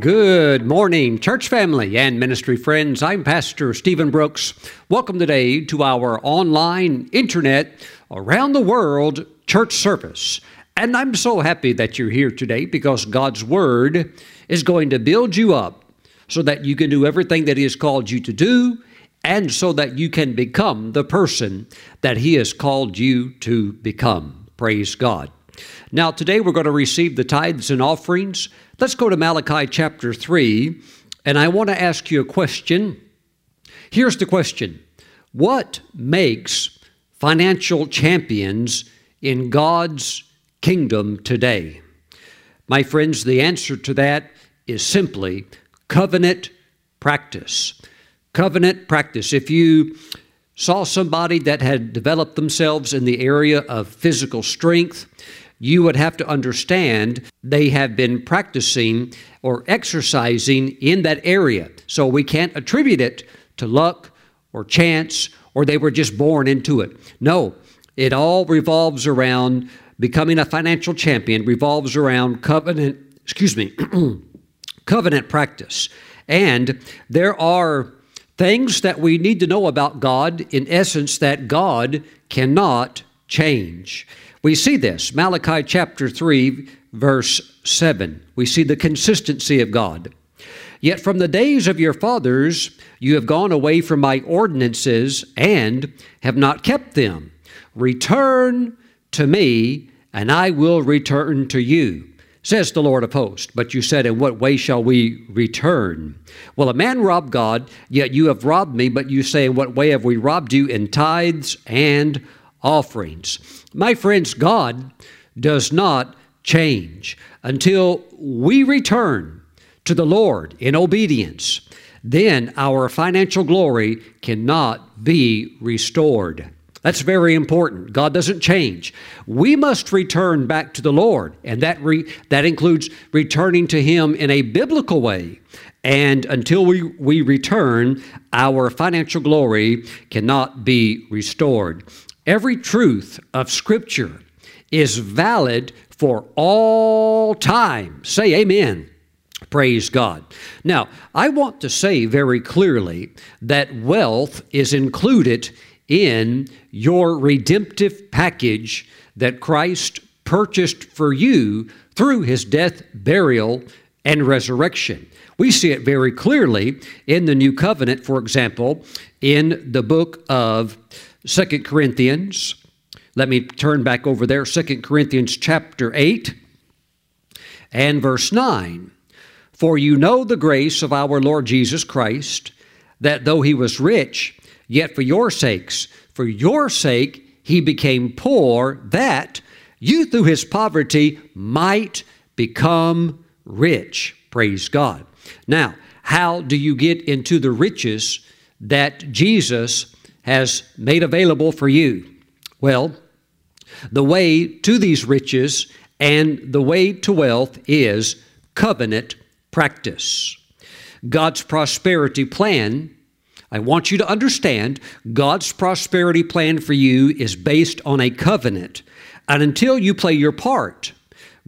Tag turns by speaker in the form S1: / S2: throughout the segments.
S1: Good morning, church family and ministry friends. I'm Pastor Steven Brooks. Welcome today to our online, internet, around the world church service. And I'm so happy that you're here today because God's Word is going to build you up so that you can do everything that He has called you to do and so that you can become the person that He has called you to become. Praise God. Now, today we're going to receive the tithes and offerings. Let's go to Malachi chapter 3, and I want to ask you a question. Here's the question What makes financial champions in God's kingdom today? My friends, the answer to that is simply covenant practice. Covenant practice. If you saw somebody that had developed themselves in the area of physical strength, you would have to understand they have been practicing or exercising in that area. So we can't attribute it to luck or chance or they were just born into it. No, it all revolves around becoming a financial champion, revolves around covenant, excuse me, covenant practice. And there are things that we need to know about God, in essence, that God cannot change. We see this, Malachi chapter 3, verse 7. We see the consistency of God. Yet from the days of your fathers you have gone away from my ordinances and have not kept them. Return to me, and I will return to you, says the Lord of hosts. But you said, In what way shall we return? Well, a man robbed God, yet you have robbed me, but you say, In what way have we robbed you? In tithes and offerings. My friends, God does not change until we return to the Lord in obedience. Then our financial glory cannot be restored. That's very important. God doesn't change. We must return back to the Lord, and that re, that includes returning to Him in a biblical way. And until we, we return, our financial glory cannot be restored. Every truth of Scripture is valid for all time. Say amen. Praise God. Now, I want to say very clearly that wealth is included in your redemptive package that Christ purchased for you through his death, burial, and resurrection. We see it very clearly in the New Covenant, for example, in the book of Second Corinthians. Let me turn back over there, Second Corinthians chapter 8 and verse 9. For you know the grace of our Lord Jesus Christ, that though he was rich, yet for your sakes, for your sake, he became poor, that you through his poverty might become rich. Praise God. Now, how do you get into the riches that Jesus has made available for you? Well, the way to these riches and the way to wealth is covenant practice. God's prosperity plan, I want you to understand, God's prosperity plan for you is based on a covenant. And until you play your part,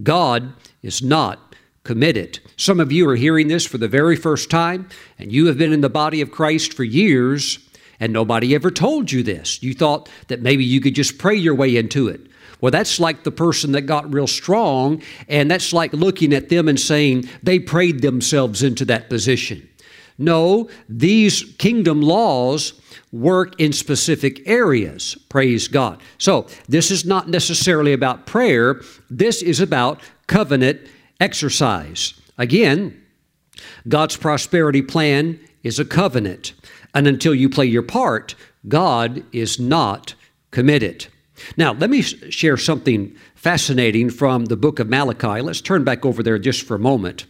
S1: God is not committed. Some of you are hearing this for the very first time, and you have been in the body of Christ for years and nobody ever told you this. You thought that maybe you could just pray your way into it. Well, that's like the person that got real strong, and that's like looking at them and saying they prayed themselves into that position. No, these kingdom laws work in specific areas. Praise God. So, this is not necessarily about prayer, this is about covenant exercise. Again, God's prosperity plan is a covenant. And until you play your part, God is not committed. Now, let me share something fascinating from the book of Malachi. Let's turn back over there just for a moment.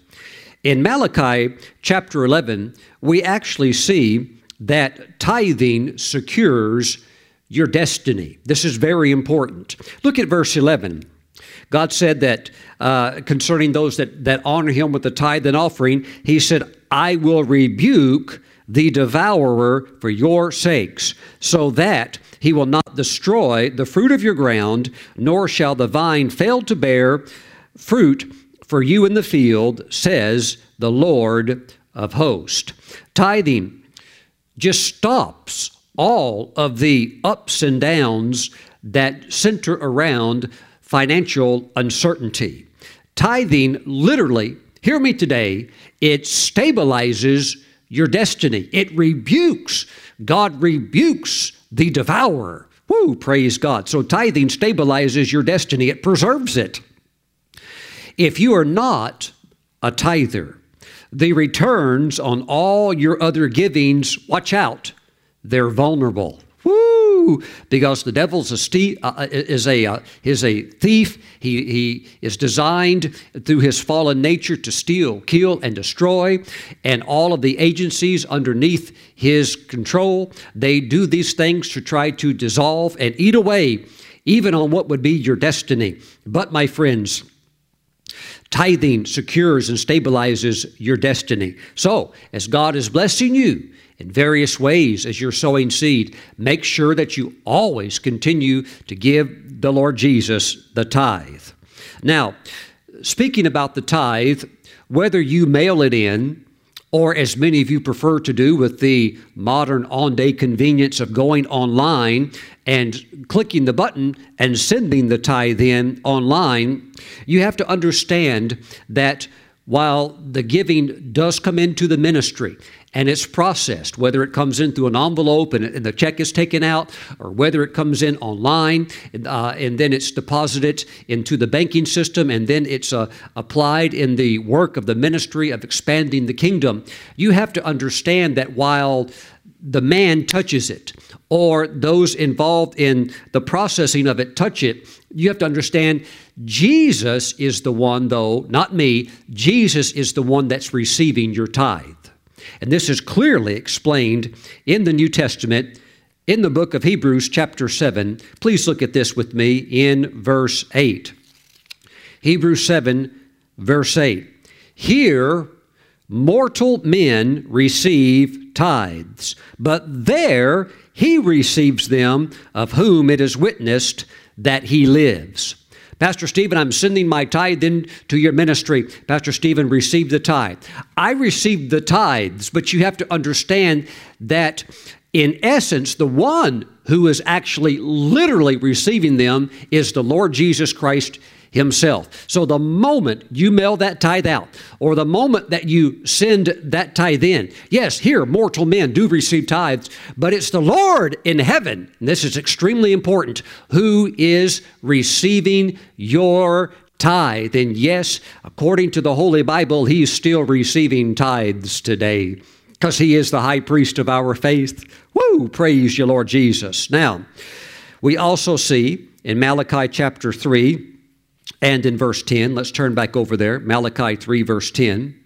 S1: In Malachi chapter 11, we actually see that tithing secures your destiny. This is very important. Look at verse 11. God said that uh, concerning those that, that honor him with the tithe and offering, he said, I will rebuke the devourer for your sakes, so that he will not destroy the fruit of your ground, nor shall the vine fail to bear fruit for you in the field, says the Lord of hosts. Tithing just stops all of the ups and downs that center around financial uncertainty. Tithing literally, hear me today, it stabilizes your destiny. It rebukes. God rebukes the devourer. Woo, praise God. So tithing stabilizes your destiny, it preserves it. If you are not a tither, the returns on all your other givings, watch out, they're vulnerable. Because the devil's a uh, uh is a uh, is a thief. He he is designed through his fallen nature to steal, kill, and destroy. And all of the agencies underneath his control, they do these things to try to dissolve and eat away, even on what would be your destiny. But my friends, Tithing secures and stabilizes your destiny. So, as God is blessing you in various ways as you're sowing seed, make sure that you always continue to give the Lord Jesus the tithe. Now, speaking about the tithe, whether you mail it in or as many of you prefer to do with the modern on day convenience of going online and clicking the button and sending the tithe in online, you have to understand that while the giving does come into the ministry and it's processed, whether it comes in through an envelope and, and the check is taken out, or whether it comes in online uh, and then it's deposited into the banking system and then it's uh, applied in the work of the ministry of expanding the kingdom, you have to understand that while the man touches it or those involved in the processing of it touch it, you have to understand Jesus is the one, though, not me, Jesus is the one that's receiving your tithe. And this is clearly explained in the New Testament in the book of Hebrews, chapter 7. Please look at this with me in verse 8. Hebrews 7, verse 8. Here, mortal men receive tithes, but there he receives them of whom it is witnessed that he lives. Pastor Steven, I'm sending my tithe into your ministry. Pastor Steven received the tithe. I received the tithes, but you have to understand that in essence, the one who is actually literally receiving them is the Lord Jesus Christ himself. So the moment you mail that tithe out, or the moment that you send that tithe in, yes, here, mortal men do receive tithes, but it's the Lord in heaven, and this is extremely important, who is receiving your tithe. And yes, according to the Holy Bible, he's still receiving tithes today because he is the high priest of our faith. Woo! Praise you, Lord Jesus. Now, we also see in Malachi chapter 3 and in verse 10, let's turn back over there, Malachi 3, verse 10,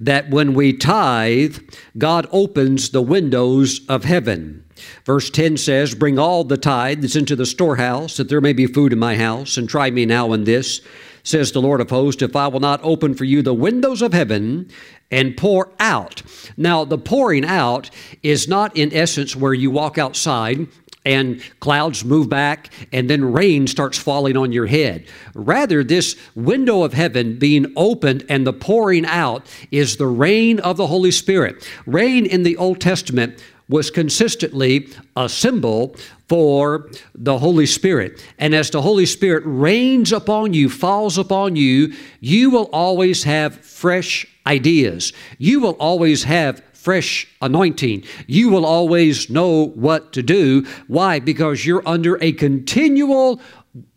S1: that when we tithe, God opens the windows of heaven. Verse 10 says, Bring all the tithes into the storehouse, that there may be food in my house, and try me now in this, says the Lord of hosts, if I will not open for you the windows of heaven and pour out. Now, the pouring out is not in essence where you walk outside and clouds move back, and then rain starts falling on your head. Rather, this window of heaven being opened and the pouring out is the rain of the Holy Spirit. Rain in the Old Testament was consistently a symbol for the Holy Spirit. And as the Holy Spirit rains upon you, falls upon you, you will always have fresh ideas. You will always have fresh anointing. You will always know what to do. Why? Because you're under a continual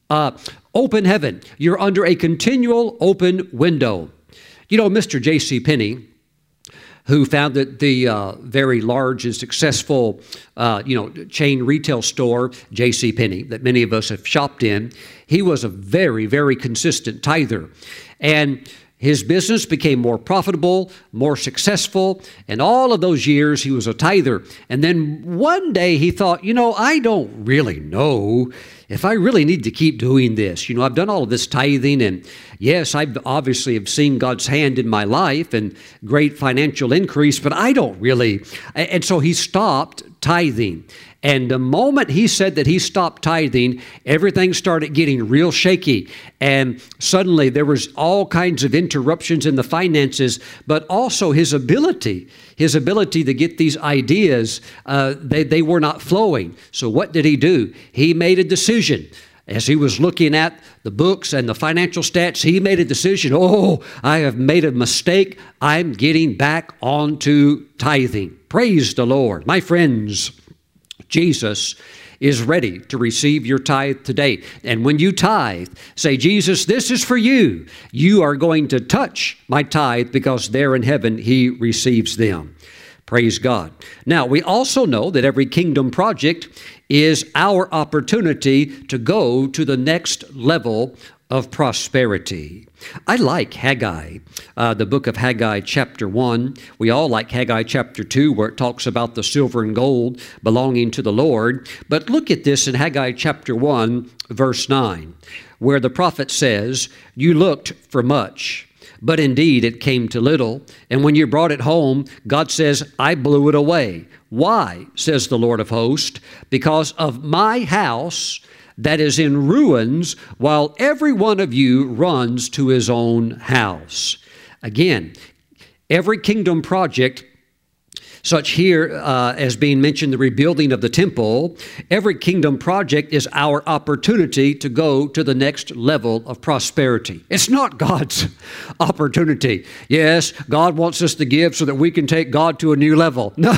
S1: uh, open heaven. You're under a continual open window. You know, Mr. J.C. Penney, who founded the uh, very large and successful, uh, you know, chain retail store, J.C. Penney, that many of us have shopped in. He was a very, very consistent tither, and his business became more profitable, more successful, and all of those years he was a tither. And then one day he thought, you know, I don't really know if I really need to keep doing this, you know, I've done all of this tithing, and yes, I've obviously have seen God's hand in my life and great financial increase, but I don't really. And so he stopped tithing. And the moment he said that he stopped tithing, everything started getting real shaky. And suddenly there was all kinds of interruptions in the finances, but also his ability, his ability to get these ideas, uh, they, they were not flowing. So what did he do? He made a decision as he was looking at the books and the financial stats, he made a decision oh, I have made a mistake. I'm getting back onto tithing. Praise the Lord. My friends, Jesus is ready to receive your tithe today. And when you tithe, say, Jesus, this is for you. You are going to touch my tithe because there in heaven he receives them. Praise God. Now, we also know that every kingdom project is our opportunity to go to the next level of prosperity. I like Haggai, uh, the book of Haggai, chapter 1. We all like Haggai, chapter 2, where it talks about the silver and gold belonging to the Lord. But look at this in Haggai, chapter 1, verse 9, where the prophet says, You looked for much. But indeed, it came to little. And when you brought it home, God says, I blew it away. Why, says the Lord of hosts? Because of my house that is in ruins, while every one of you runs to his own house. Again, every kingdom project such here uh, as being mentioned the rebuilding of the temple. Every kingdom project is our opportunity to go to the next level of prosperity. It's not God's opportunity. Yes, God wants us to give so that we can take God to a new level. No,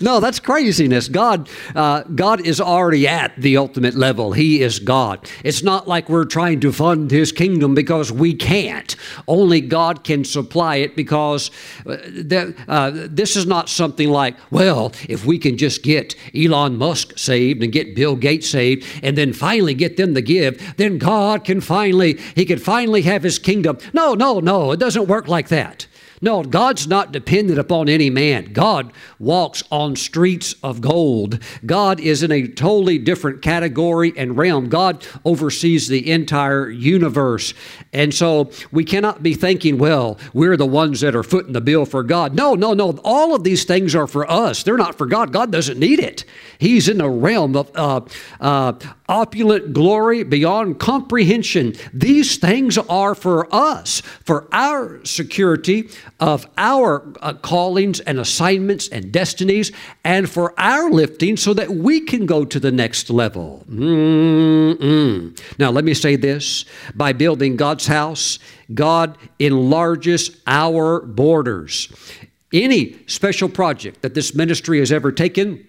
S1: no that's craziness. God, uh, God is already at the ultimate level. He is God. It's not like we're trying to fund His kingdom because we can't. Only God can supply it because uh, th- uh, this is not something like, well, if we can just get Elon Musk saved and get Bill Gates saved and then finally get them to give, then God can finally, he can finally have his kingdom. No, no, no, it doesn't work like that. No, God's not dependent upon any man. God walks on streets of gold. God is in a totally different category and realm. God oversees the entire universe. And so we cannot be thinking, well, we're the ones that are footing the bill for God. No, no, no. All of these things are for us. They're not for God. God doesn't need it. He's in a realm of uh, uh, opulent glory beyond comprehension. These things are for us, for our security of our uh, callings and assignments and destinies, and for our lifting so that we can go to the next level. Mm-mm. Now, let me say this by building God's house, God enlarges our borders. Any special project that this ministry has ever taken,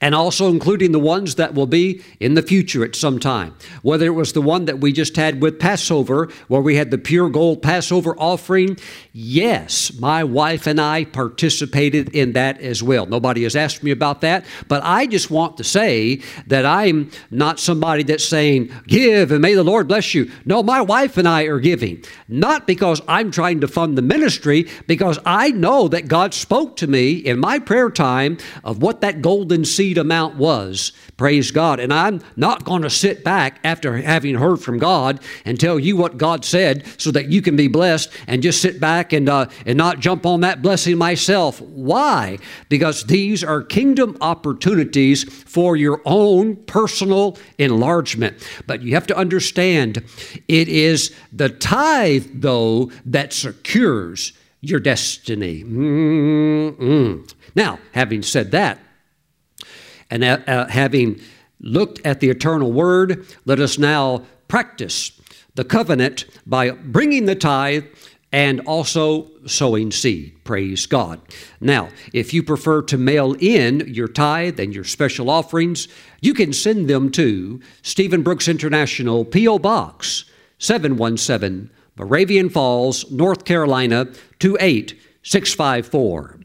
S1: and also including the ones that will be in the future at some time. Whether it was the one that we just had with Passover, where we had the pure gold Passover offering, yes, my wife and I participated in that as well. Nobody has asked me about that, but I just want to say that I'm not somebody that's saying, give and may the Lord bless you. No, my wife and I are giving, not because I'm trying to fund the ministry, because I know that God spoke to me in my prayer time of what that golden seed amount was. Praise God. And I'm not going to sit back after having heard from God and tell you what God said so that you can be blessed and just sit back and, uh, and not jump on that blessing myself. Why? Because these are kingdom opportunities for your own personal enlargement. But you have to understand it is the tithe, though, that secures your destiny. Mm-mm. Now, having said that, and uh, uh, having looked at the eternal word, let us now practice the covenant by bringing the tithe and also sowing seed. Praise God. Now, if you prefer to mail in your tithe and your special offerings, you can send them to Steven Brooks International, P.O. Box 717, Moravian Falls, North Carolina 28654.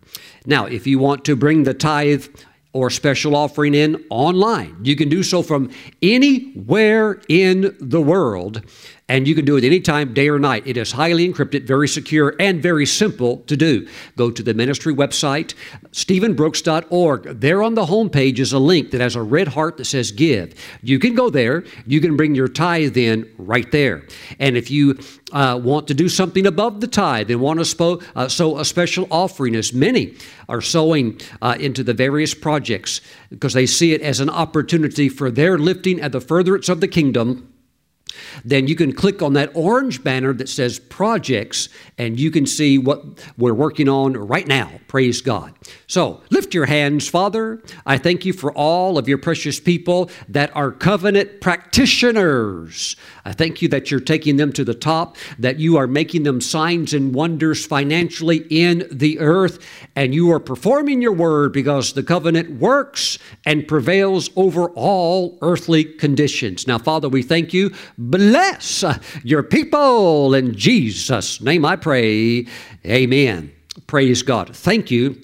S1: Now, if you want to bring the tithe or special offering in online. You can do so from anywhere in the world and you can do it anytime, day or night. It is highly encrypted, very secure, and very simple to do. Go to the ministry website, stevenbrooks.org. There on the homepage is a link that has a red heart that says give. You can go there, you can bring your tithe in right there. And if you uh, want to do something above the tithe and want to spo- uh, sow a special offering, as many are sowing uh, into the various projects because they see it as an opportunity for their lifting and the furtherance of the kingdom then you can click on that orange banner that says projects and you can see what we're working on right now. Praise God. So lift your hands, Father. I thank you for all of your precious people that are covenant practitioners. I thank you that you're taking them to the top, that you are making them signs and wonders financially in the earth, and you are performing your word because the covenant works and prevails over all earthly conditions. Now, Father, we thank you. Bless your people in Jesus' name I pray. Amen. Praise God. Thank you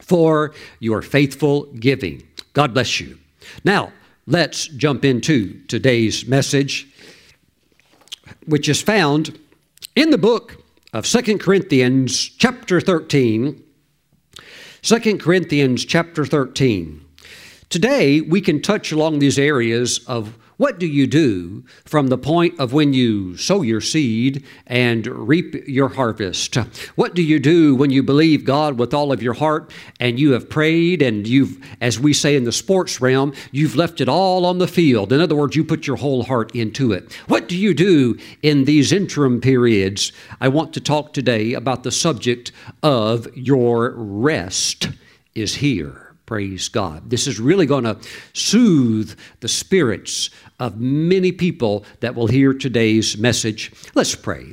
S1: for your faithful giving. God bless you. Now, let's jump into today's message which is found in the book of Second Corinthians, chapter 13. 2 Corinthians, chapter 13. Today, we can touch along these areas of what do you do from the point of when you sow your seed and reap your harvest? What do you do when you believe God with all of your heart and you have prayed and you've, as we say in the sports realm, you've left it all on the field? In other words, you put your whole heart into it. What do you do in these interim periods? I want to talk today about the subject of your rest is here. Praise God. This is really going to soothe the spirits of many people that will hear today's message. Let's pray.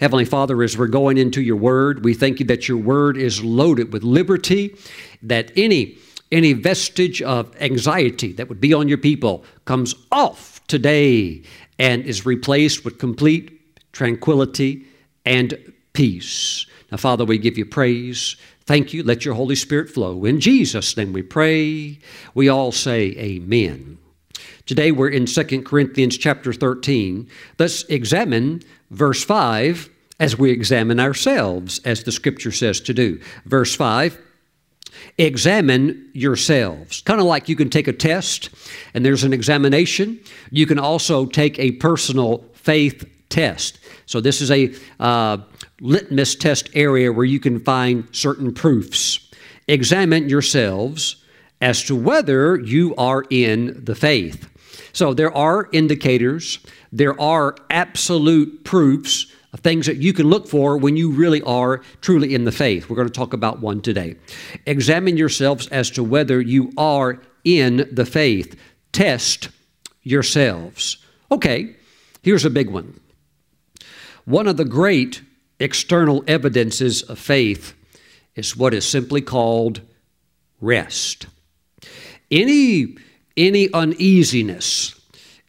S1: Heavenly Father, as we're going into your word, we thank you that your word is loaded with liberty, that any any vestige of anxiety that would be on your people comes off today and is replaced with complete tranquility and peace. Now, Father, we give you praise. Thank you. Let your Holy Spirit flow. In Jesus' name we pray. We all say amen. Today we're in 2 Corinthians chapter 13. Let's examine verse 5 as we examine ourselves, as the scripture says to do. Verse 5 examine yourselves. Kind of like you can take a test and there's an examination. You can also take a personal faith test. So, this is a uh, litmus test area where you can find certain proofs. Examine yourselves as to whether you are in the faith. So there are indicators, there are absolute proofs of things that you can look for when you really are truly in the faith. We're going to talk about one today. Examine yourselves as to whether you are in the faith. Test yourselves. Okay, here's a big one. One of the great external evidences of faith is what is simply called rest. Any, any uneasiness,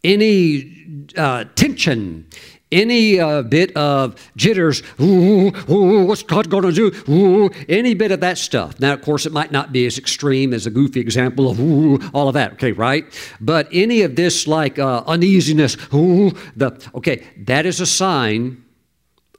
S1: any uh, tension, any uh, bit of jitters, ooh, ooh, what's God going to do? Ooh, any bit of that stuff. Now, of course, it might not be as extreme as a goofy example of all of that, okay, right? But any of this like uh, uneasiness, the, okay, that is a sign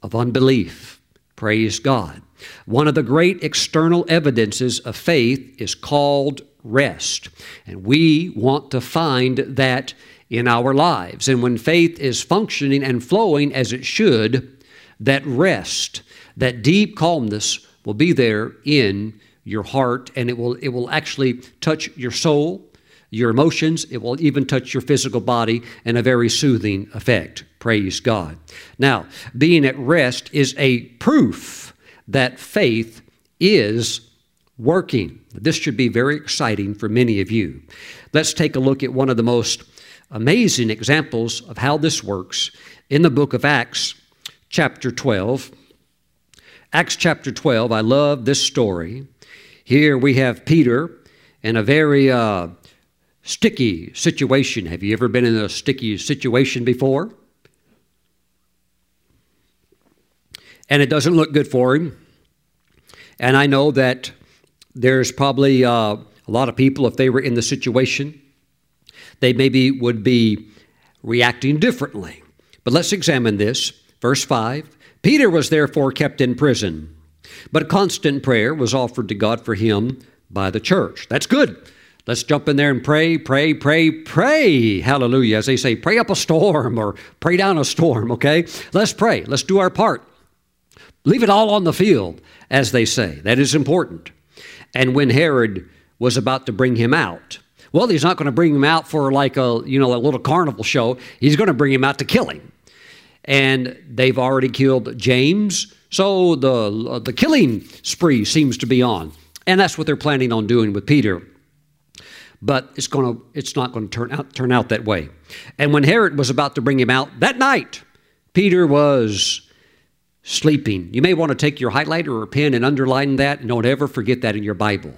S1: of unbelief. Praise God. One of the great external evidences of faith is called rest. And we want to find that in our lives. And when faith is functioning and flowing as it should, that rest, that deep calmness will be there in your heart and it will it will actually touch your soul, your emotions, it will even touch your physical body in a very soothing effect. Praise God. Now, being at rest is a proof that faith is working. This should be very exciting for many of you. Let's take a look at one of the most amazing examples of how this works in the book of Acts, chapter 12. Acts chapter 12, I love this story. Here we have Peter in a very uh, sticky situation. Have you ever been in a sticky situation before? And it doesn't look good for him. And I know that there's probably uh, a lot of people, if they were in the situation, they maybe would be reacting differently. But let's examine this. Verse 5 Peter was therefore kept in prison, but constant prayer was offered to God for him by the church. That's good. Let's jump in there and pray, pray, pray, pray. Hallelujah. As they say, pray up a storm or pray down a storm, okay? Let's pray. Let's do our part. Leave it all on the field, as they say. That is important. And when Herod was about to bring him out, well, he's not going to bring him out for like a, you know, a little carnival show. He's going to bring him out to kill him. And they've already killed James, so the the killing spree seems to be on. And that's what they're planning on doing with Peter but it's going to it's not going to turn out turn out that way. And when Herod was about to bring him out that night, Peter was sleeping. You may want to take your highlighter or pen and underline that, and don't ever forget that in your Bible.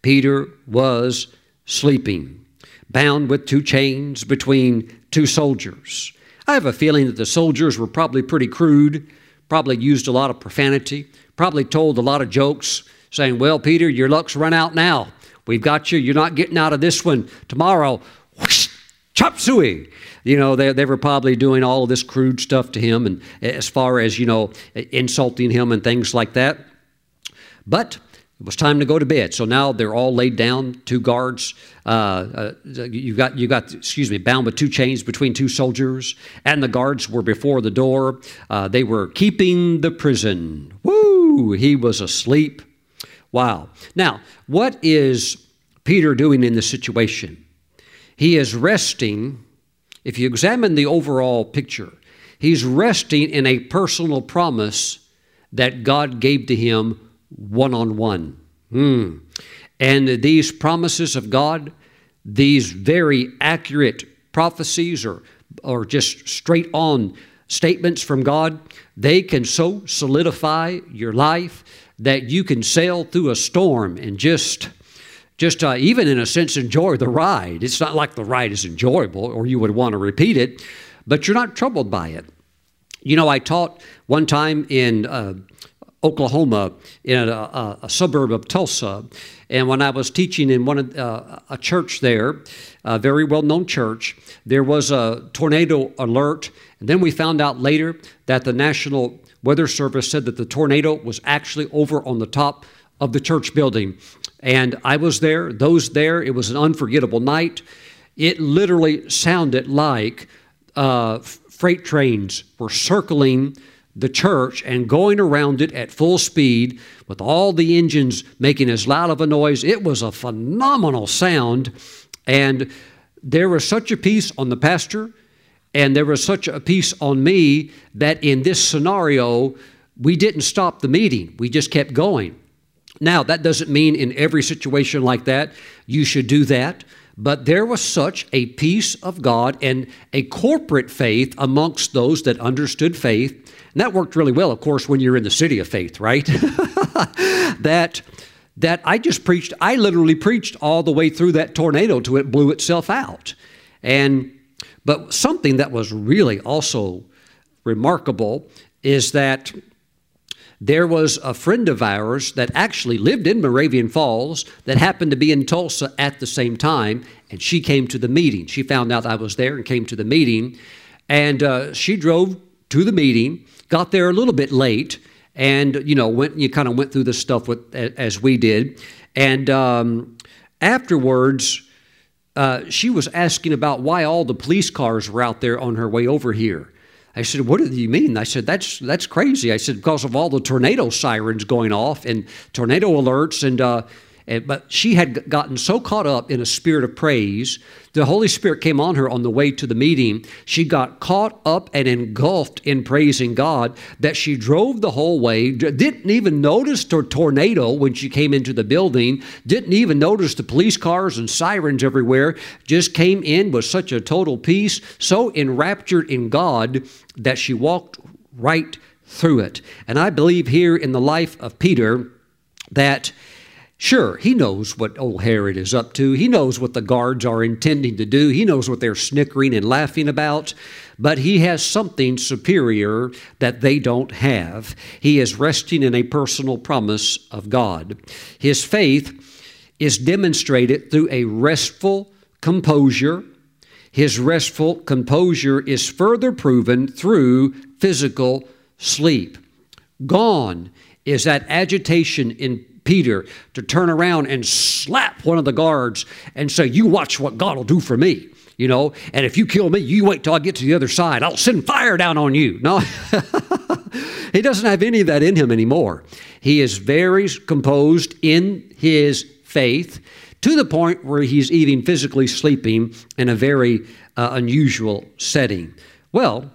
S1: Peter was sleeping, bound with two chains between two soldiers. I have a feeling that the soldiers were probably pretty crude, probably used a lot of profanity, probably told a lot of jokes, saying, Well, Peter, your luck's run out now. We've got you. You're not getting out of this one tomorrow. Whoosh, chop suey. You know, they, they were probably doing all of this crude stuff to him, and as far as, you know, insulting him and things like that. But it was time to go to bed. So now they're all laid down, two guards. Uh, uh, you got, you got, excuse me, bound with two chains between two soldiers, and the guards were before the door. Uh, they were keeping the prison. Woo! He was asleep. Wow. Now, what is Peter doing in this situation? He is resting. If you examine the overall picture, he's resting in a personal promise that God gave to him one on one. And these promises of God, these very accurate prophecies or, or just straight on statements from God, they can so solidify your life that you can sail through a storm and just just uh, even in a sense enjoy the ride. It's not like the ride is enjoyable or you would want to repeat it but you're not troubled by it. You know i taught one time in uh, oklahoma in a, a, suburb of tulsa and when i was teaching in one of uh, a church there a very well-known church there was a tornado alert. And then we found out later that the national Weather Service said that the tornado was actually over on the top of the church building. And I was there, those there. It was an unforgettable night. It literally sounded like uh, freight trains were circling the church and going around it at full speed with all the engines making as loud of a noise. It was a phenomenal sound. And there was such a peace on the pastor and there was such a peace on me that in this scenario, we didn't stop the meeting. We just kept going. Now, that doesn't mean in every situation like that you should do that, but there was such a peace of God and a corporate faith amongst those that understood faith. And that worked really well, of course, when you're in the city of faith, right? that that I just preached, I literally preached all the way through that tornado till it blew itself out. And but something that was really also remarkable is that there was a friend of ours that actually lived in Moravian Falls that happened to be in Tulsa at the same time, and she came to the meeting. She found out I was there and came to the meeting, and uh, she drove to the meeting, got there a little bit late, and you know went you kind of went through this stuff with as we did, and um, afterwards uh, she was asking about why all the police cars were out there on her way over here. I said, "What do you mean?" I said, "That's that's crazy." I said, "Because of all the tornado sirens going off and tornado alerts and uh, and, but she had gotten so caught up in a spirit of praise, the Holy Spirit came on her on the way to the meeting. She got caught up and engulfed in praising God that she drove the whole way, didn't even notice the tornado when she came into the building, didn't even notice the police cars and sirens everywhere, just came in with such a total peace, so enraptured in God that she walked right through it. And I believe here in the life of Peter that Sure, he knows what old Herod is up to. He knows what the guards are intending to do. He knows what they're snickering and laughing about. But he has something superior that they don't have. He is resting in a personal promise of God. His faith is demonstrated through a restful composure. his restful composure is further proven through physical sleep. Gone is that agitation in Peter to turn around and slap one of the guards and say, You watch what God will do for me. You know, and if you kill me, you wait till I get to the other side. I'll send fire down on you. No, he doesn't have any of that in him anymore. He is very composed in his faith to the point where he's even physically sleeping in a very uh, unusual setting. Well,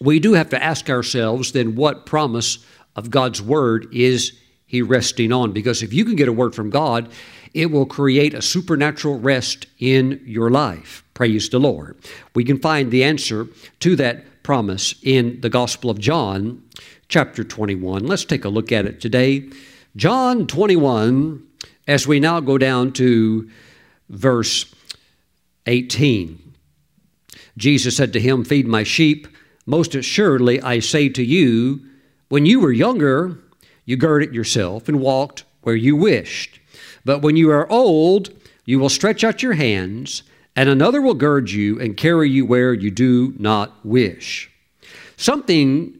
S1: we do have to ask ourselves then what promise of God's word is he resting on. Because if you can get a word from God, it will create a supernatural rest in your life. Praise the Lord. We can find the answer to that promise in the Gospel of John, chapter 21. Let's take a look at it today. John 21, as we now go down to verse 18. Jesus said to him, Feed my sheep. Most assuredly, I say to you, when you were younger, you girded yourself and walked where you wished. But when you are old, you will stretch out your hands, and another will gird you and carry you where you do not wish. Something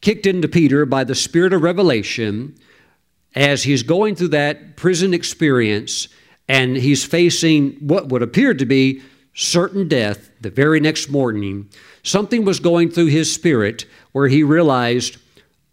S1: kicked into Peter by the Spirit of revelation as he's going through that prison experience and he's facing what would appear to be certain death the very next morning. Something was going through his spirit where he realized,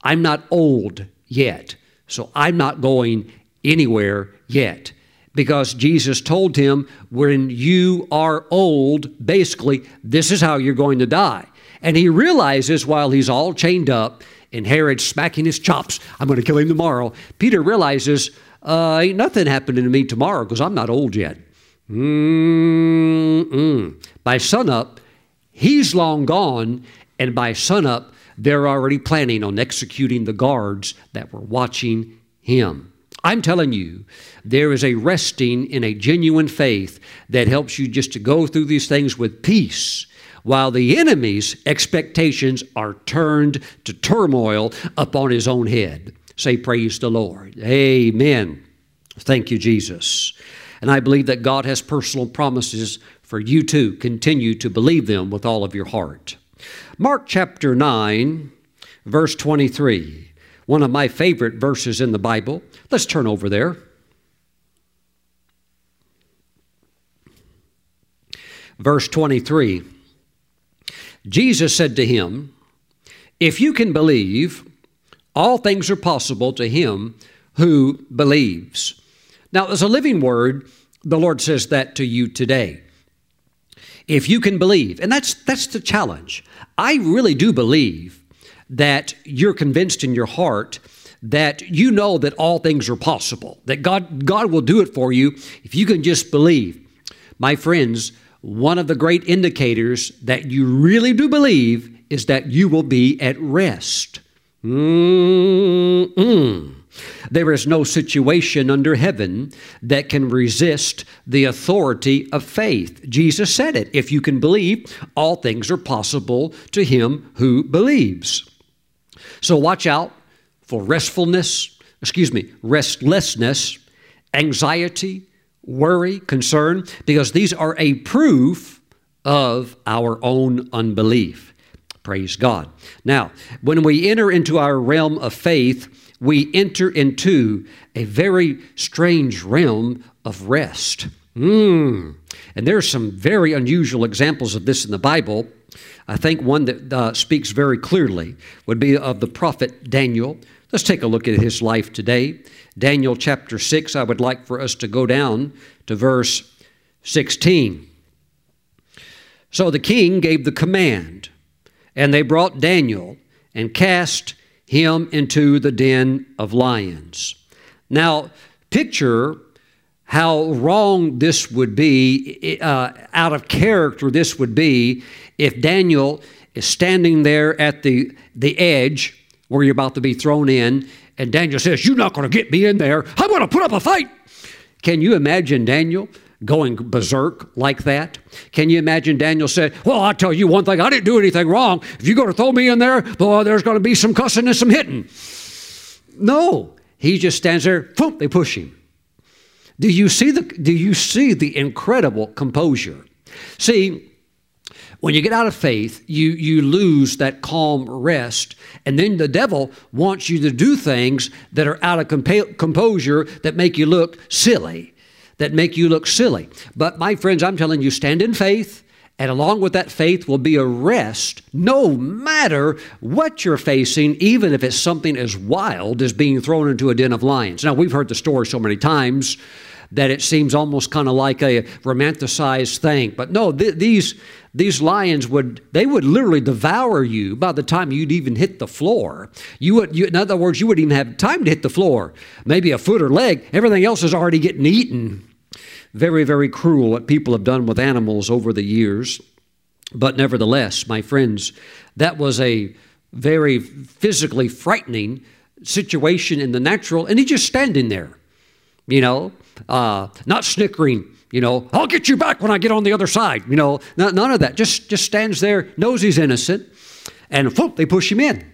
S1: I'm not old yet. So I'm not going anywhere yet. Because Jesus told him, when you are old, basically, this is how you're going to die. And he realizes while he's all chained up and Herod's smacking his chops, I'm going to kill him tomorrow. Peter realizes, uh, ain't nothing happening to me tomorrow because I'm not old yet. Mm-mm. By sunup, he's long gone, and by sunup, they're already planning on executing the guards that were watching him. I'm telling you, there is a resting in a genuine faith that helps you just to go through these things with peace while the enemy's expectations are turned to turmoil upon his own head. Say, Praise the Lord. Amen. Thank you, Jesus. And I believe that God has personal promises for you to continue to believe them with all of your heart. Mark chapter 9, verse 23, one of my favorite verses in the Bible. Let's turn over there. Verse 23 Jesus said to him, If you can believe, all things are possible to him who believes. Now, as a living word, the Lord says that to you today if you can believe and that's that's the challenge. I really do believe that you're convinced in your heart that you know that all things are possible that god god will do it for you if you can just believe. My friends one of the great indicators that you really do believe is that you will be at rest. Mm-mm. There is no situation under heaven that can resist the authority of faith. Jesus said it. If you can believe, all things are possible to him who believes. So watch out for restfulness, excuse me, restlessness, anxiety, worry, concern, because these are a proof of our own unbelief. Praise God. Now, when we enter into our realm of faith, we enter into a very strange realm of rest. Mm. And there are some very unusual examples of this in the Bible. I think one that uh, speaks very clearly would be of the prophet Daniel. Let's take a look at his life today. Daniel chapter 6, I would like for us to go down to verse 16. So the king gave the command, and they brought Daniel and cast him into the den of lions. Now, picture how wrong this would be, uh, out of character this would be if Daniel is standing there at the, the edge where you're about to be thrown in, and Daniel says, You're not going to get me in there. I'm going to put up a fight. Can you imagine Daniel going berserk like that? Can you imagine Daniel said, Well, I'll tell you one thing, I didn't do anything wrong. If you're going to throw me in there, boy, there's going to be some cussing and some hitting. No, he just stands there, boom, they push him. Do you see the, do you see the incredible composure? See, when you get out of faith, you, you lose that calm rest. And then the devil wants you to do things that are out of compa- composure that make you look silly, that make you look silly. But my friends, I'm telling you, stand in faith. And along with that faith will be a rest, no matter what you're facing, even if it's something as wild as being thrown into a den of lions. Now, we've heard the story so many times that it seems almost kind of like a romanticized thing. But no, th- these these lions would they would literally devour you by the time you'd even hit the floor. You would, you, in other words, you wouldn't even have time to hit the floor. Maybe a foot or leg. Everything else is already getting eaten. Very, very cruel what people have done with animals over the years. But nevertheless, my friends, that was a very physically frightening situation in the natural, and he's just standing there, you know, uh, not snickering, you know, I'll get you back when I get on the other side, you know, none of that. Just, just stands there, knows he's innocent, and whoop, they push him in.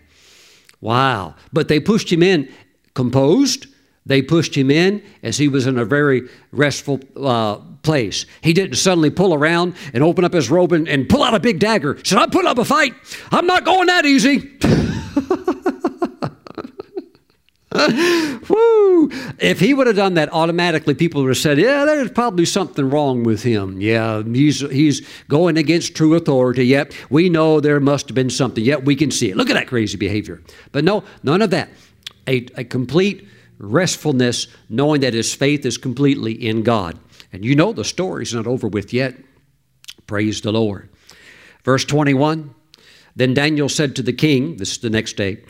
S1: Wow. But they pushed him in composed. They pushed him in as he was in a very restful uh, place. He didn't suddenly pull around and open up his robe and, and pull out a big dagger. Said, I'm putting up a fight. I'm not going that easy. Woo! If he would have done that automatically, people would have said, "Yeah, there's probably something wrong with him. Yeah, he's he's going against true authority. Yep, we know there must have been something. Yep, we can see it. Look at that crazy behavior." But no, none of that. A, a complete restfulness, knowing that his faith is completely in God. And you know the story's not over with yet. Praise the Lord. Verse 21 Then Daniel said to the king, this is the next day.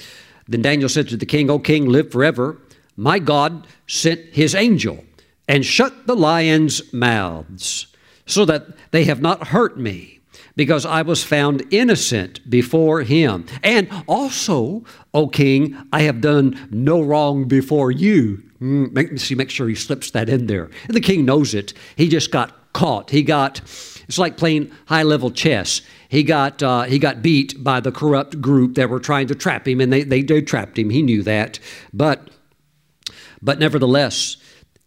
S1: Then Daniel said to the king, O king, live forever. My God sent his angel and shut the lions' mouths so that they have not hurt me because I was found innocent before him. And also, O king, I have done no wrong before you. Mm, make, see, make sure he slips that in there. And the king knows it. He just got caught. He got, it's like playing high level chess. He got, uh, he got beat by the corrupt group that were trying to trap him, and they, they, they trapped him. He knew that. But, but nevertheless,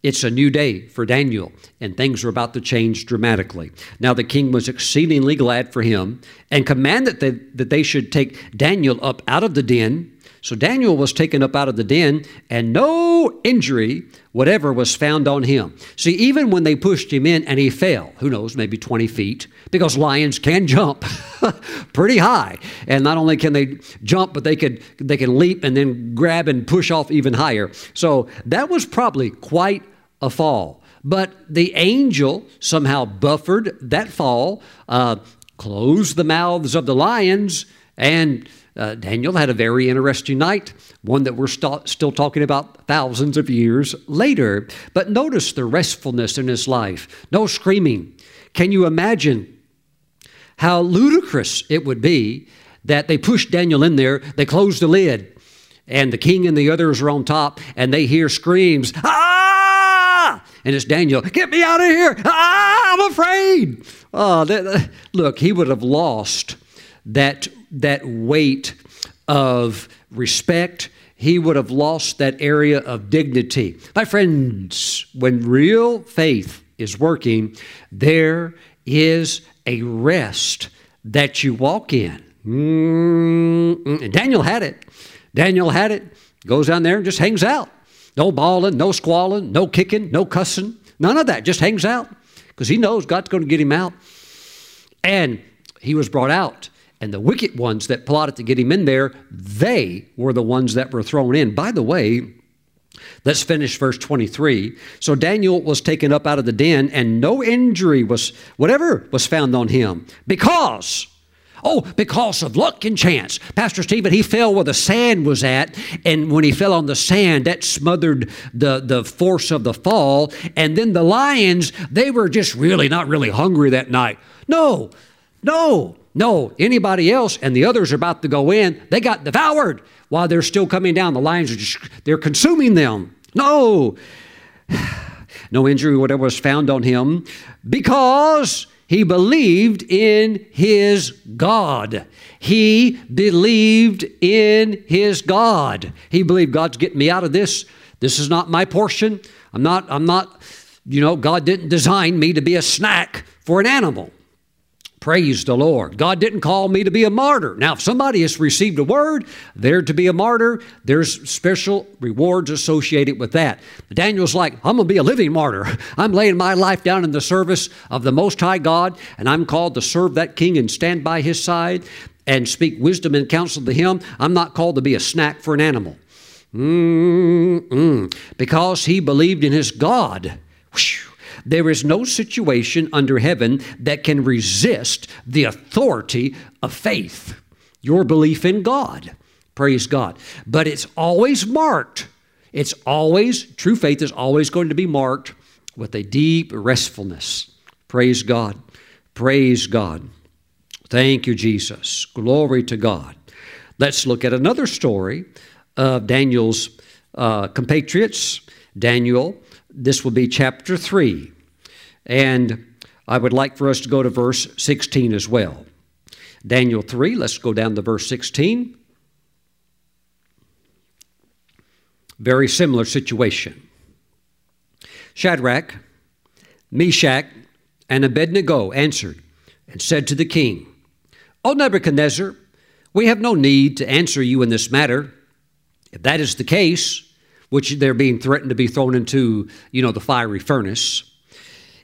S1: it's a new day for Daniel, and things are about to change dramatically. Now, the king was exceedingly glad for him and commanded that, that they should take Daniel up out of the den so Daniel was taken up out of the den, and no injury whatever was found on him. See, even when they pushed him in and he fell, who knows, maybe 20 feet, because lions can jump pretty high. And not only can they jump, but they could they can leap and then grab and push off even higher. So that was probably quite a fall. But the angel somehow buffered that fall, uh, closed the mouths of the lions, and uh, Daniel had a very interesting night, one that we're st- still talking about thousands of years later. But notice the restfulness in his life. No screaming. Can you imagine how ludicrous it would be that they pushed Daniel in there, they closed the lid, and the king and the others are on top, and they hear screams, Ah! And it's Daniel, Get me out of here! Ah, I'm afraid! Oh, look, he would have lost that that weight of respect, he would have lost that area of dignity. My friends, when real faith is working, there is a rest that you walk in. Mm-mm. Daniel had it. Daniel had it. Goes down there and just hangs out. No bawling, no squalling, no kicking, no cussing, none of that. Just hangs out because he knows God's going to get him out. And he was brought out and the wicked ones that plotted to get him in there, they were the ones that were thrown in. By the way, let's finish verse 23. So Daniel was taken up out of the den, and no injury was, whatever was found on him, because Oh, because of luck and chance. Pastor Steven, he fell where the sand was at, and when he fell on the sand, that smothered the, the force of the fall. And then the lions, they were just really not really hungry that night. No, no. No, anybody else, and the others are about to go in, they got devoured while they're still coming down. The lions are just, they're consuming them. No, no injury, whatever was found on him, because he believed in his God. He believed in his God. He believed God's getting me out of this. This is not my portion. I'm not, I'm not, you know, God didn't design me to be a snack for an animal. Praise the Lord. God didn't call me to be a martyr. Now, if somebody has received a word, they're to be a martyr. There's special rewards associated with that. Daniel's like, I'm going to be a living martyr. I'm laying my life down in the service of the Most High God, and I'm called to serve that king and stand by his side and speak wisdom and counsel to him. I'm not called to be a snack for an animal. Mm-mm. Because he believed in his God. There is no situation under heaven that can resist the authority of faith, your belief in God. Praise God. But it's always marked. It's always, true faith is always going to be marked with a deep restfulness. Praise God. Praise God. Thank you, Jesus. Glory to God. Let's look at another story of Daniel's uh, compatriots. Daniel this will be chapter 3. And I would like for us to go to verse 16 as well. Daniel 3, let's go down to verse 16. Very similar situation. Shadrach, Meshach, and Abednego answered and said to the king, O Nebuchadnezzar, we have no need to answer you in this matter. If that is the case, which they're being threatened to be thrown into, you know, the fiery furnace.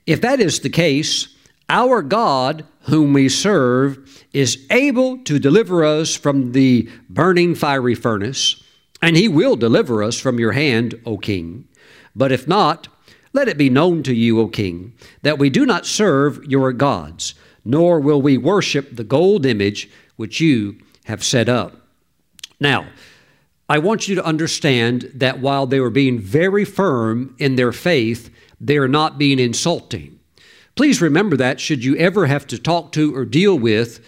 S1: If that is the case, our God, whom we serve, is able to deliver us from the burning fiery furnace, and he will deliver us from your hand, O king. But if not, let it be known to you, O king, that we do not serve your gods, nor will we worship the gold image which you have set up. Now, I want you to understand that while they were being very firm in their faith, they are not being insulting. Please remember that should you ever have to talk to or deal with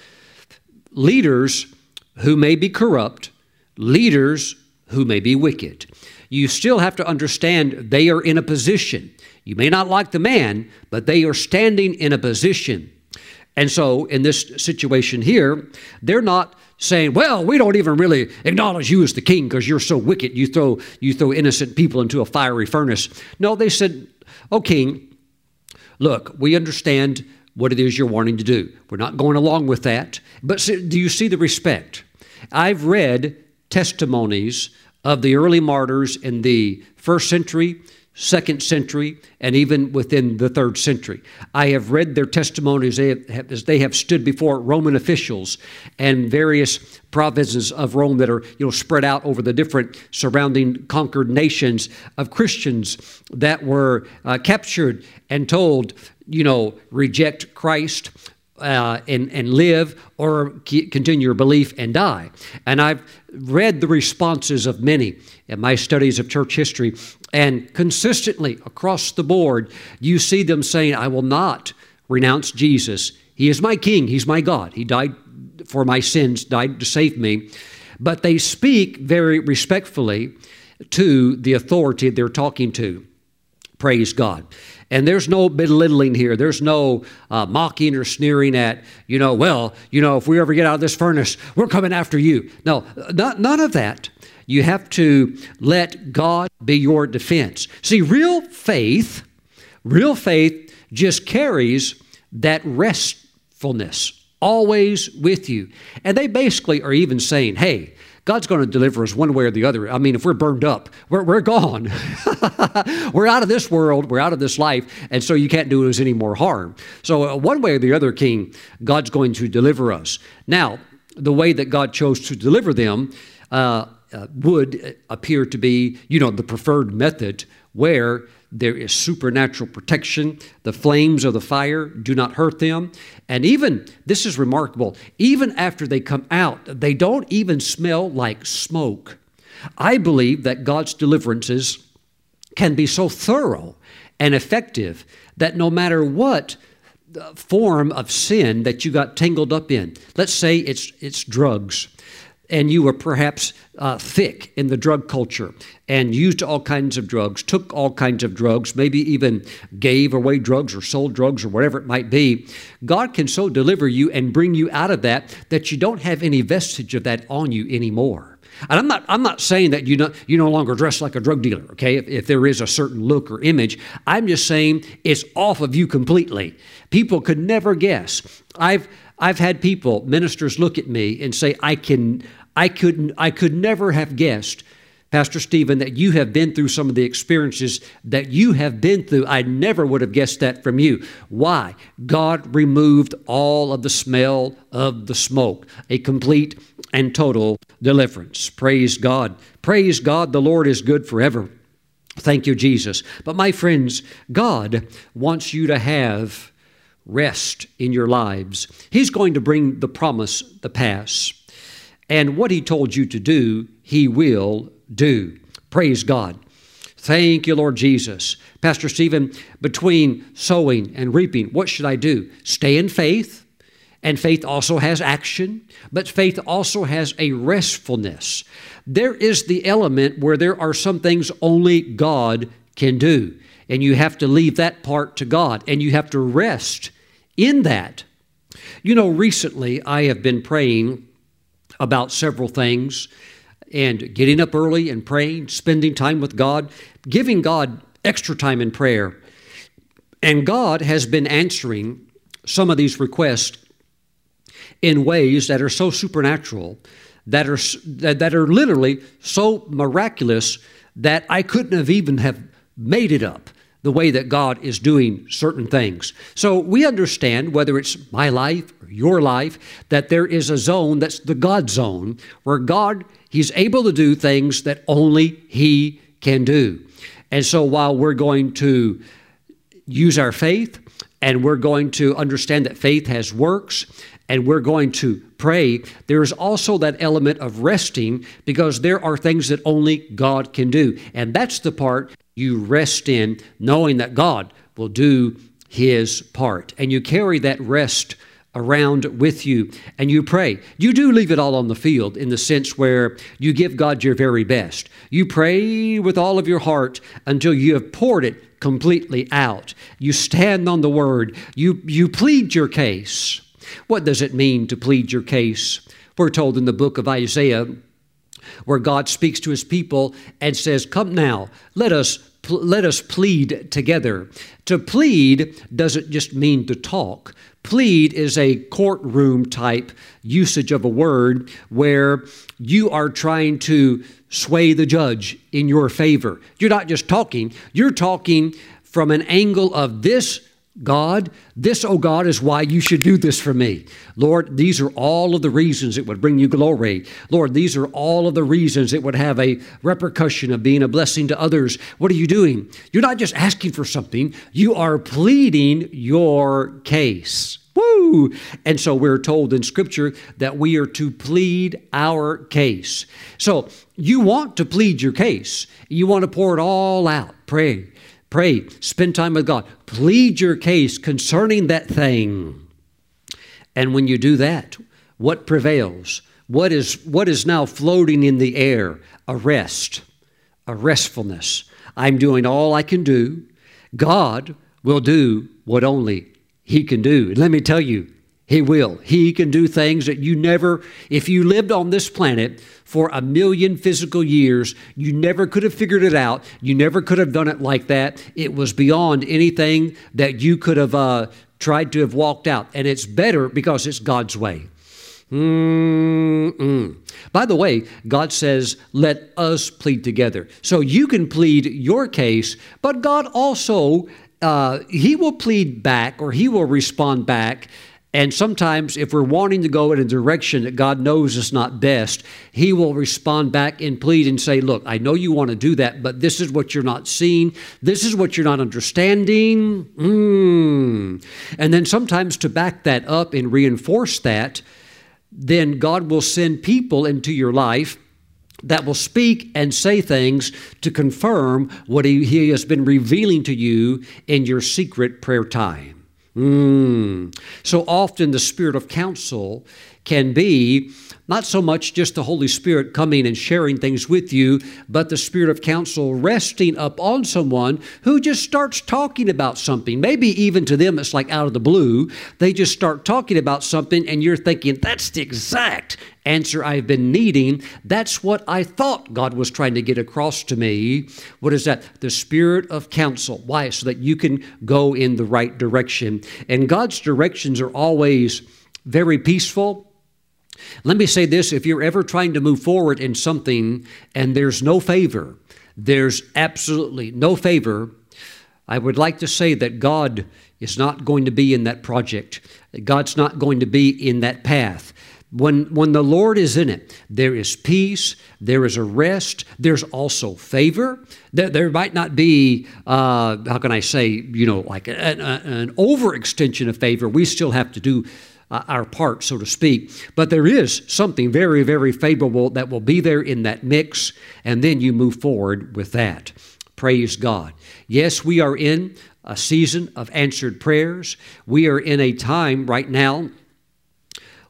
S1: leaders who may be corrupt, leaders who may be wicked. You still have to understand they are in a position. You may not like the man, but they are standing in a position. And so, in this situation here, they're not saying, "Well, we don't even really acknowledge you as the king because you're so wicked. You throw you throw innocent people into a fiery furnace." No, they said, "Oh, king, look, we understand what it is you're wanting to do. We're not going along with that. But do you see the respect? I've read testimonies of the early martyrs in the first century, second century, and even within the third century. I have read their testimonies as they have stood before Roman officials and various provinces of Rome that are you know spread out over the different surrounding conquered nations of Christians that were uh, captured and told, you know, reject Christ, uh, and, and live or continue your belief and die. And I've read the responses of many in my studies of church history, and consistently across the board, you see them saying, I will not renounce Jesus. He is my king, He's my God. He died for my sins, died to save me. But they speak very respectfully to the authority they're talking to. Praise God. And there's no belittling here. There's no uh, mocking or sneering at, you know, well, you know, if we ever get out of this furnace, we're coming after you. No, not, none of that. You have to let God be your defense. See, real faith, real faith just carries that restfulness always with you. And they basically are even saying, hey, God's going to deliver us one way or the other. I mean, if we're burned up, we're, we're gone. we're out of this world, we're out of this life, and so you can't do us any more harm. So, uh, one way or the other, King, God's going to deliver us. Now, the way that God chose to deliver them uh, uh, would appear to be, you know, the preferred method where there is supernatural protection. The flames of the fire do not hurt them. And even, this is remarkable, even after they come out, they don't even smell like smoke. I believe that God's deliverances can be so thorough and effective that no matter what form of sin that you got tangled up in, let's say it's, it's drugs and you were perhaps uh, thick in the drug culture and used all kinds of drugs, took all kinds of drugs, maybe even gave away drugs or sold drugs or whatever it might be, God can so deliver you and bring you out of that that you don't have any vestige of that on you anymore. And I'm not, I'm not saying that you, no, you no longer dress like a drug dealer, okay, if, if there is a certain look or image. I'm just saying it's off of you completely. People could never guess. I've, I've had people, ministers, look at me and say, I, can, I, couldn't, I could never have guessed Pastor Steven, that you have been through some of the experiences that you have been through. I never would have guessed that from you. Why? God removed all of the smell of the smoke, a complete and total deliverance. Praise God. Praise God. The Lord is good forever. Thank you, Jesus. But my friends, God wants you to have rest in your lives. He's going to bring the promise the pass. And what He told you to do, He will do. Praise God. Thank you, Lord Jesus. Pastor Steven, between sowing and reaping, what should I do? Stay in faith, and faith also has action, but faith also has a restfulness. There is the element where there are some things only God can do, and you have to leave that part to God, and you have to rest in that. You know, recently I have been praying about several things and getting up early and praying, spending time with God, giving God extra time in prayer. And God has been answering some of these requests in ways that are so supernatural, that are, that are literally so miraculous that I couldn't have even have made it up the way that God is doing certain things. So we understand, whether it's my life or your life, that there is a zone that's the God zone where God He's able to do things that only He can do. And so while we're going to use our faith and we're going to understand that faith has works and we're going to pray, there's also that element of resting because there are things that only God can do. And that's the part you rest in, knowing that God will do His part. And you carry that rest around with you and you pray. You do leave it all on the field in the sense where you give God your very best. You pray with all of your heart until you have poured it completely out. You stand on the word. You, you plead your case. What does it mean to plead your case? We're told in the book of Isaiah where God speaks to his people and says, Come now, let us let us plead together. To plead doesn't just mean to talk. Plead is a courtroom type usage of a word where you are trying to sway the judge in your favor. You're not just talking, you're talking from an angle of this God, this, oh God, is why you should do this for me. Lord, these are all of the reasons it would bring you glory. Lord, these are all of the reasons it would have a repercussion of being a blessing to others. What are you doing? You're not just asking for something, you are pleading your case. Woo! And so we're told in Scripture that we are to plead our case. So you want to plead your case, you want to pour it all out. Pray Pray, spend time with God, plead your case concerning that thing. And when you do that, what prevails? What is, what is now floating in the air? A rest, a restfulness. I'm doing all I can do. God will do what only He can do. Let me tell you, He will. He can do things that you never, if you lived on this planet for a million physical years. You never could have figured it out. You never could have done it like that. It was beyond anything that you could have uh, tried to have walked out. And it's better because it's God's way. Mm-mm. By the way, God says, let us plead together. So you can plead your case, but God also, uh, He will plead back or He will respond back and sometimes, if we're wanting to go in a direction that God knows is not best, He will respond back and plead and say, Look, I know you want to do that, but this is what you're not seeing. This is what you're not understanding. Mm. And then sometimes to back that up and reinforce that, then God will send people into your life that will speak and say things to confirm what he, he has been revealing to you in your secret prayer time. Mm. So often, the spirit of counsel can be Not so much just the Holy Spirit coming and sharing things with you, but the Spirit of counsel resting up on someone who just starts talking about something. Maybe even to them it's like out of the blue. They just start talking about something, and you're thinking, that's the exact answer I've been needing. That's what I thought God was trying to get across to me. What is that? The spirit of counsel. Why? So that you can go in the right direction. And God's directions are always very peaceful let me say this if you're ever trying to move forward in something and there's no favor, there's absolutely no favor, I would like to say that God is not going to be in that project. God's not going to be in that path. When, when the Lord is in it, there is peace, there is a rest, there's also favor. There, there might not be, uh, how can I say, you know, like an, an overextension of favor. We still have to do uh, our part, so to speak. But there is something very, very favorable that will be there in that mix, and then you move forward with that. Praise God. Yes, we are in a season of answered prayers. We are in a time right now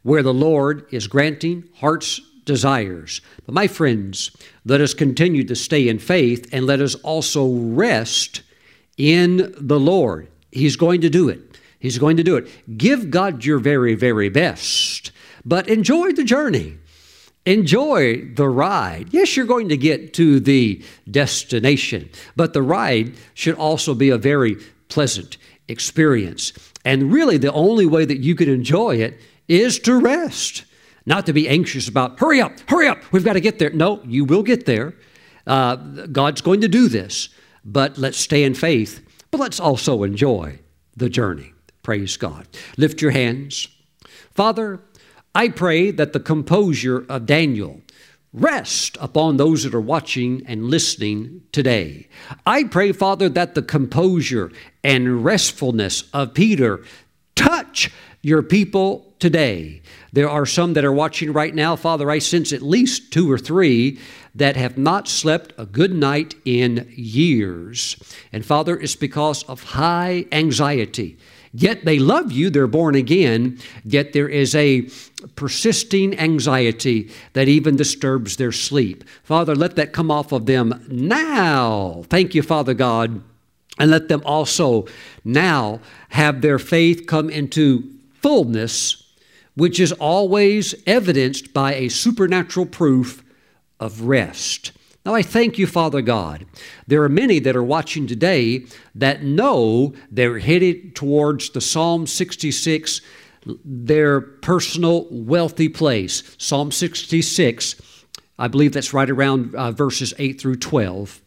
S1: where the Lord is granting heart's desires. But my friends, let us continue to stay in faith and let us also rest in the Lord. He's going to do it. He's going to do it. Give God your very, very best, but enjoy the journey. Enjoy the ride. Yes, you're going to get to the destination, but the ride should also be a very pleasant experience. And really, the only way that you can enjoy it is to rest, not to be anxious about, hurry up, hurry up, we've got to get there. No, you will get there. Uh, God's going to do this, but let's stay in faith, but let's also enjoy the journey. Praise God. Lift your hands. Father, I pray that the composure of Daniel rest upon those that are watching and listening today. I pray, Father, that the composure and restfulness of Peter touch your people today. There are some that are watching right now, Father. I sense at least two or three that have not slept a good night in years. And Father, it's because of high anxiety Yet they love you, they're born again, yet there is a persisting anxiety that even disturbs their sleep. Father, let that come off of them now. Thank you, Father God. And let them also now have their faith come into fullness, which is always evidenced by a supernatural proof of rest. Now, I thank you, Father God. There are many that are watching today that know they're headed towards the Psalm 66, their personal wealthy place. Psalm 66, I believe that's right around uh, verses 8 through 12.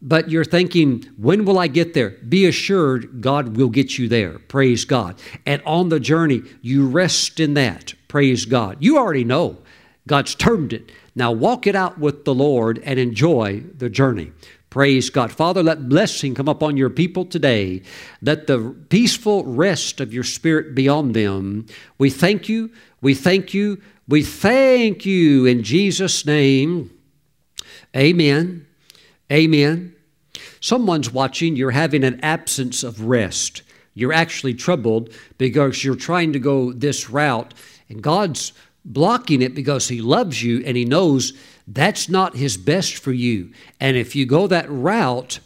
S1: But you're thinking, when will I get there? Be assured God will get you there. Praise God. And on the journey, you rest in that. Praise God. You already know God's termed it. Now walk it out with the Lord and enjoy the journey. Praise God. Father, let blessing come upon your people today. Let the peaceful rest of your spirit be on them. We thank you. We thank you. We thank you in Jesus' name. Amen. Amen. Someone's watching, you're having an absence of rest. You're actually troubled because you're trying to go this route, and God's blocking it because he loves you and he knows that's not his best for you. And if you go that route,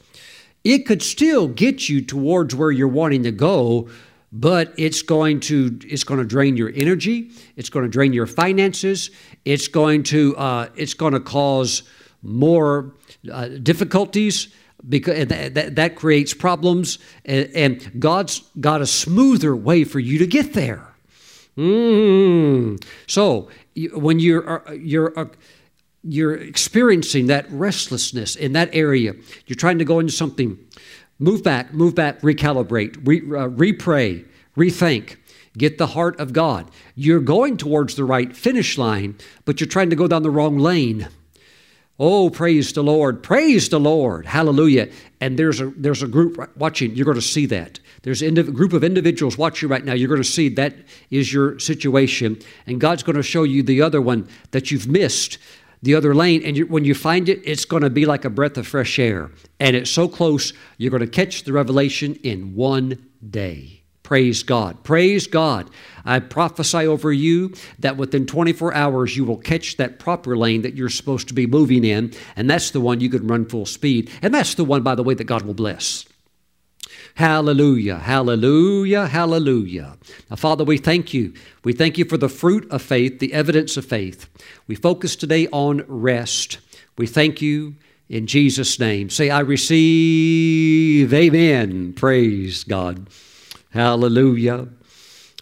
S1: it could still get you towards where you're wanting to go, but it's going to it's going to drain your energy. It's going to drain your finances. It's going to uh, it's going to cause more uh, difficulties because that, that, that, creates problems. And, and God's got a smoother way for you to get there. Mm. So when you're uh, you're uh, you're experiencing that restlessness in that area, you're trying to go into something. Move back, move back, recalibrate, re, uh, repray, rethink. Get the heart of God. You're going towards the right finish line, but you're trying to go down the wrong lane. Oh, praise the Lord. Praise the Lord. Hallelujah. And there's a there's a group watching. You're going to see that. There's a group of individuals watching right now. You're going to see that is your situation. And God's going to show you the other one that you've missed, the other lane. And you, when you find it, it's going to be like a breath of fresh air. And it's so close, you're going to catch the revelation in one day. Praise God. Praise God. I prophesy over you that within 24 hours you will catch that proper lane that you're supposed to be moving in, and that's the one you can run full speed. And that's the one, by the way, that God will bless. Hallelujah, hallelujah, hallelujah. Now, Father, we thank you. We thank you for the fruit of faith, the evidence of faith. We focus today on rest. We thank you in Jesus' name. Say, I receive. Amen. Praise God. Hallelujah.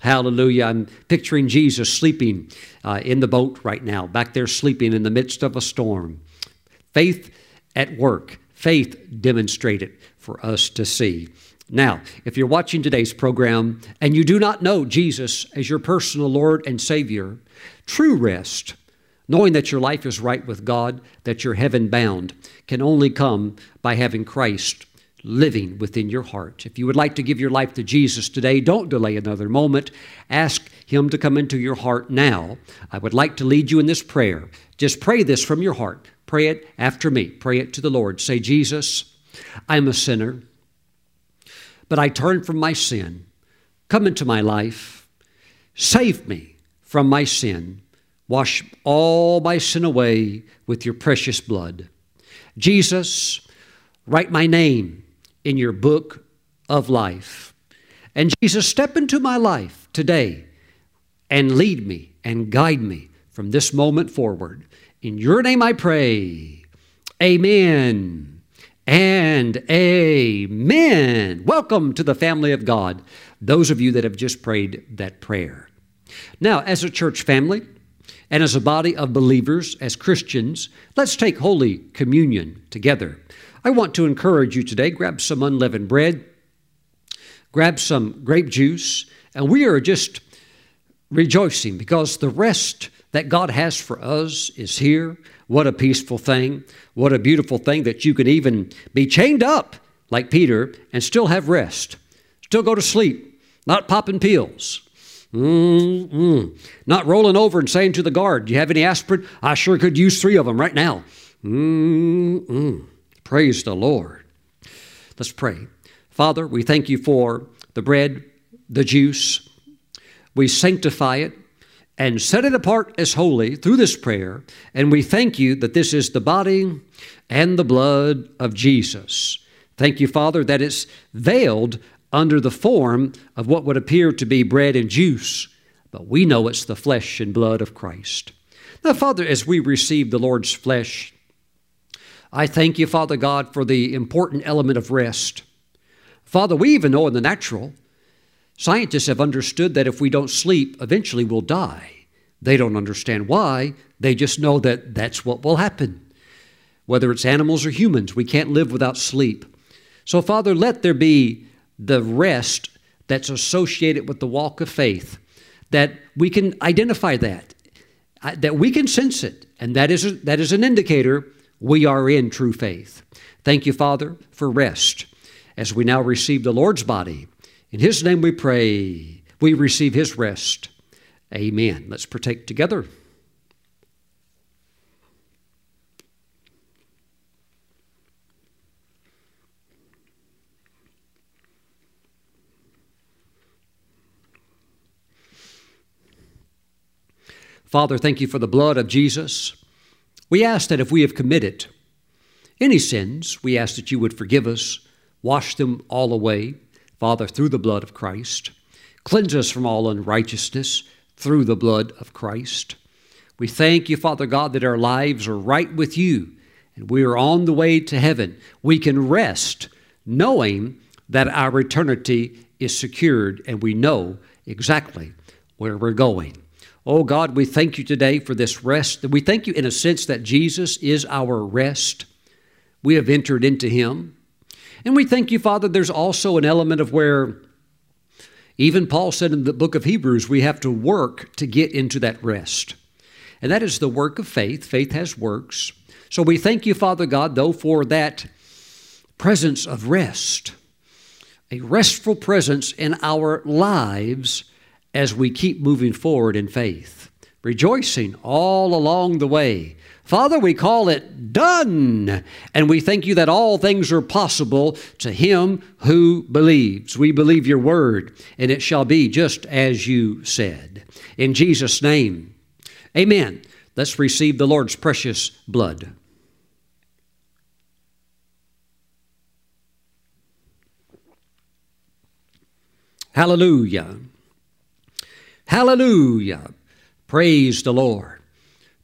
S1: Hallelujah. I'm picturing Jesus sleeping uh, in the boat right now, back there sleeping in the midst of a storm. Faith at work, faith demonstrated for us to see. Now, if you're watching today's program and you do not know Jesus as your personal Lord and Savior, true rest, knowing that your life is right with God, that you're heaven bound, can only come by having Christ living within your heart. If you would like to give your life to Jesus today, don't delay another moment. Ask Him to come into your heart now. I would like to lead you in this prayer. Just pray this from your heart. Pray it after me. Pray it to the Lord. Say, Jesus, I'm a sinner, but I turn from my sin. Come into my life. Save me from my sin. Wash all my sin away with your precious blood. Jesus, write my name in your book of life. And Jesus, step into my life today and lead me and guide me from this moment forward. In your name I pray. Amen and amen. Welcome to the family of God, those of you that have just prayed that prayer. Now, as a church family, and as a body of believers, as Christians, let's take Holy Communion together. I want to encourage you today grab some unleavened bread, grab some grape juice, and we are just rejoicing because the rest that God has for us is here. What a peaceful thing. What a beautiful thing that you can even be chained up like Peter and still have rest, still go to sleep, not popping pills. Mm-mm. Not rolling over and saying to the guard, Do you have any aspirin? I sure could use three of them right now. Mm-mm. Praise the Lord. Let's pray. Father, we thank you for the bread, the juice. We sanctify it and set it apart as holy through this prayer. And we thank you that this is the body and the blood of Jesus. Thank you, Father, that it's veiled under the form of what would appear to be bread and juice, but we know it's the flesh and blood of Christ. Now, Father, as we receive the Lord's flesh I thank you, Father God, for the important element of rest. Father, we even know in the natural, scientists have understood that if we don't sleep, eventually we'll die. They don't understand why, they just know that that's what will happen. Whether it's animals or humans, we can't live without sleep. So, Father, let there be the rest that's associated with the walk of faith, that we can identify that, that we can sense it, and that is, a, that is an indicator we are in true faith. Thank you, Father, for rest as we now receive the Lord's body. In His name we pray, we receive His rest. Amen. Let's partake together. Father, thank you for the blood of Jesus. We ask that if we have committed any sins, we ask that you would forgive us, wash them all away, Father, through the blood of Christ. Cleanse us from all unrighteousness through the blood of Christ. We thank you, Father God, that our lives are right with you and we are on the way to heaven. We can rest knowing that our eternity is secured and we know exactly where we're going. Oh God, we thank you today for this rest. We thank you in a sense that Jesus is our rest. We have entered into him. And we thank you, Father, there's also an element of where even Paul said in the book of Hebrews, we have to work to get into that rest. And that is the work of faith. Faith has works. So we thank you, Father God, though, for that presence of rest, a restful presence in our lives as we keep moving forward in faith, rejoicing all along the way, Father, we call it done. And we thank you that all things are possible to him who believes. We believe your word, and it shall be just as you said. In Jesus' name, amen. Let's receive the Lord's precious blood. Hallelujah. Hallelujah. Praise the Lord.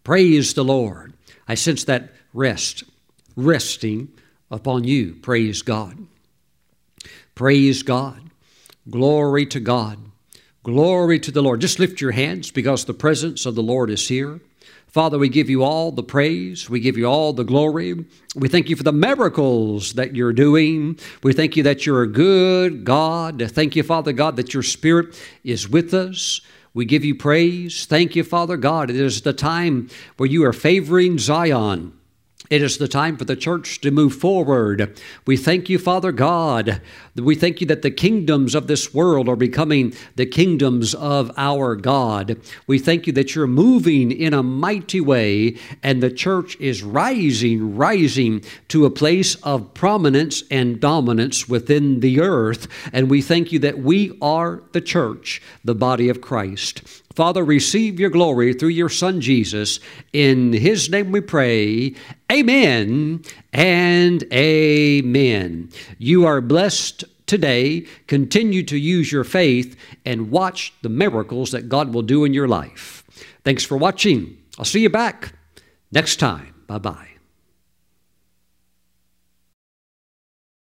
S1: Praise the Lord. I sense that rest, resting upon you. Praise God. Praise God. Glory to God. Glory to the Lord. Just lift your hands because the presence of the Lord is here. Father, we give you all the praise. We give you all the glory. We thank you for the miracles that you're doing. We thank you that you're a good God. Thank you, Father God, that your Spirit is with us. We give you praise. Thank you, Father God. It is the time where you are favoring Zion. It is the time for the church to move forward. We thank you, Father God. We thank you that the kingdoms of this world are becoming the kingdoms of our God. We thank you that you're moving in a mighty way and the church is rising, rising to a place of prominence and dominance within the earth. And we thank you that we are the church, the body of Christ. Father, receive your glory through your Son Jesus. In his name we pray. Amen and amen. You are blessed today. Continue to use your faith and watch the miracles that God will do in your life. Thanks for watching. I'll see you back next time. Bye bye.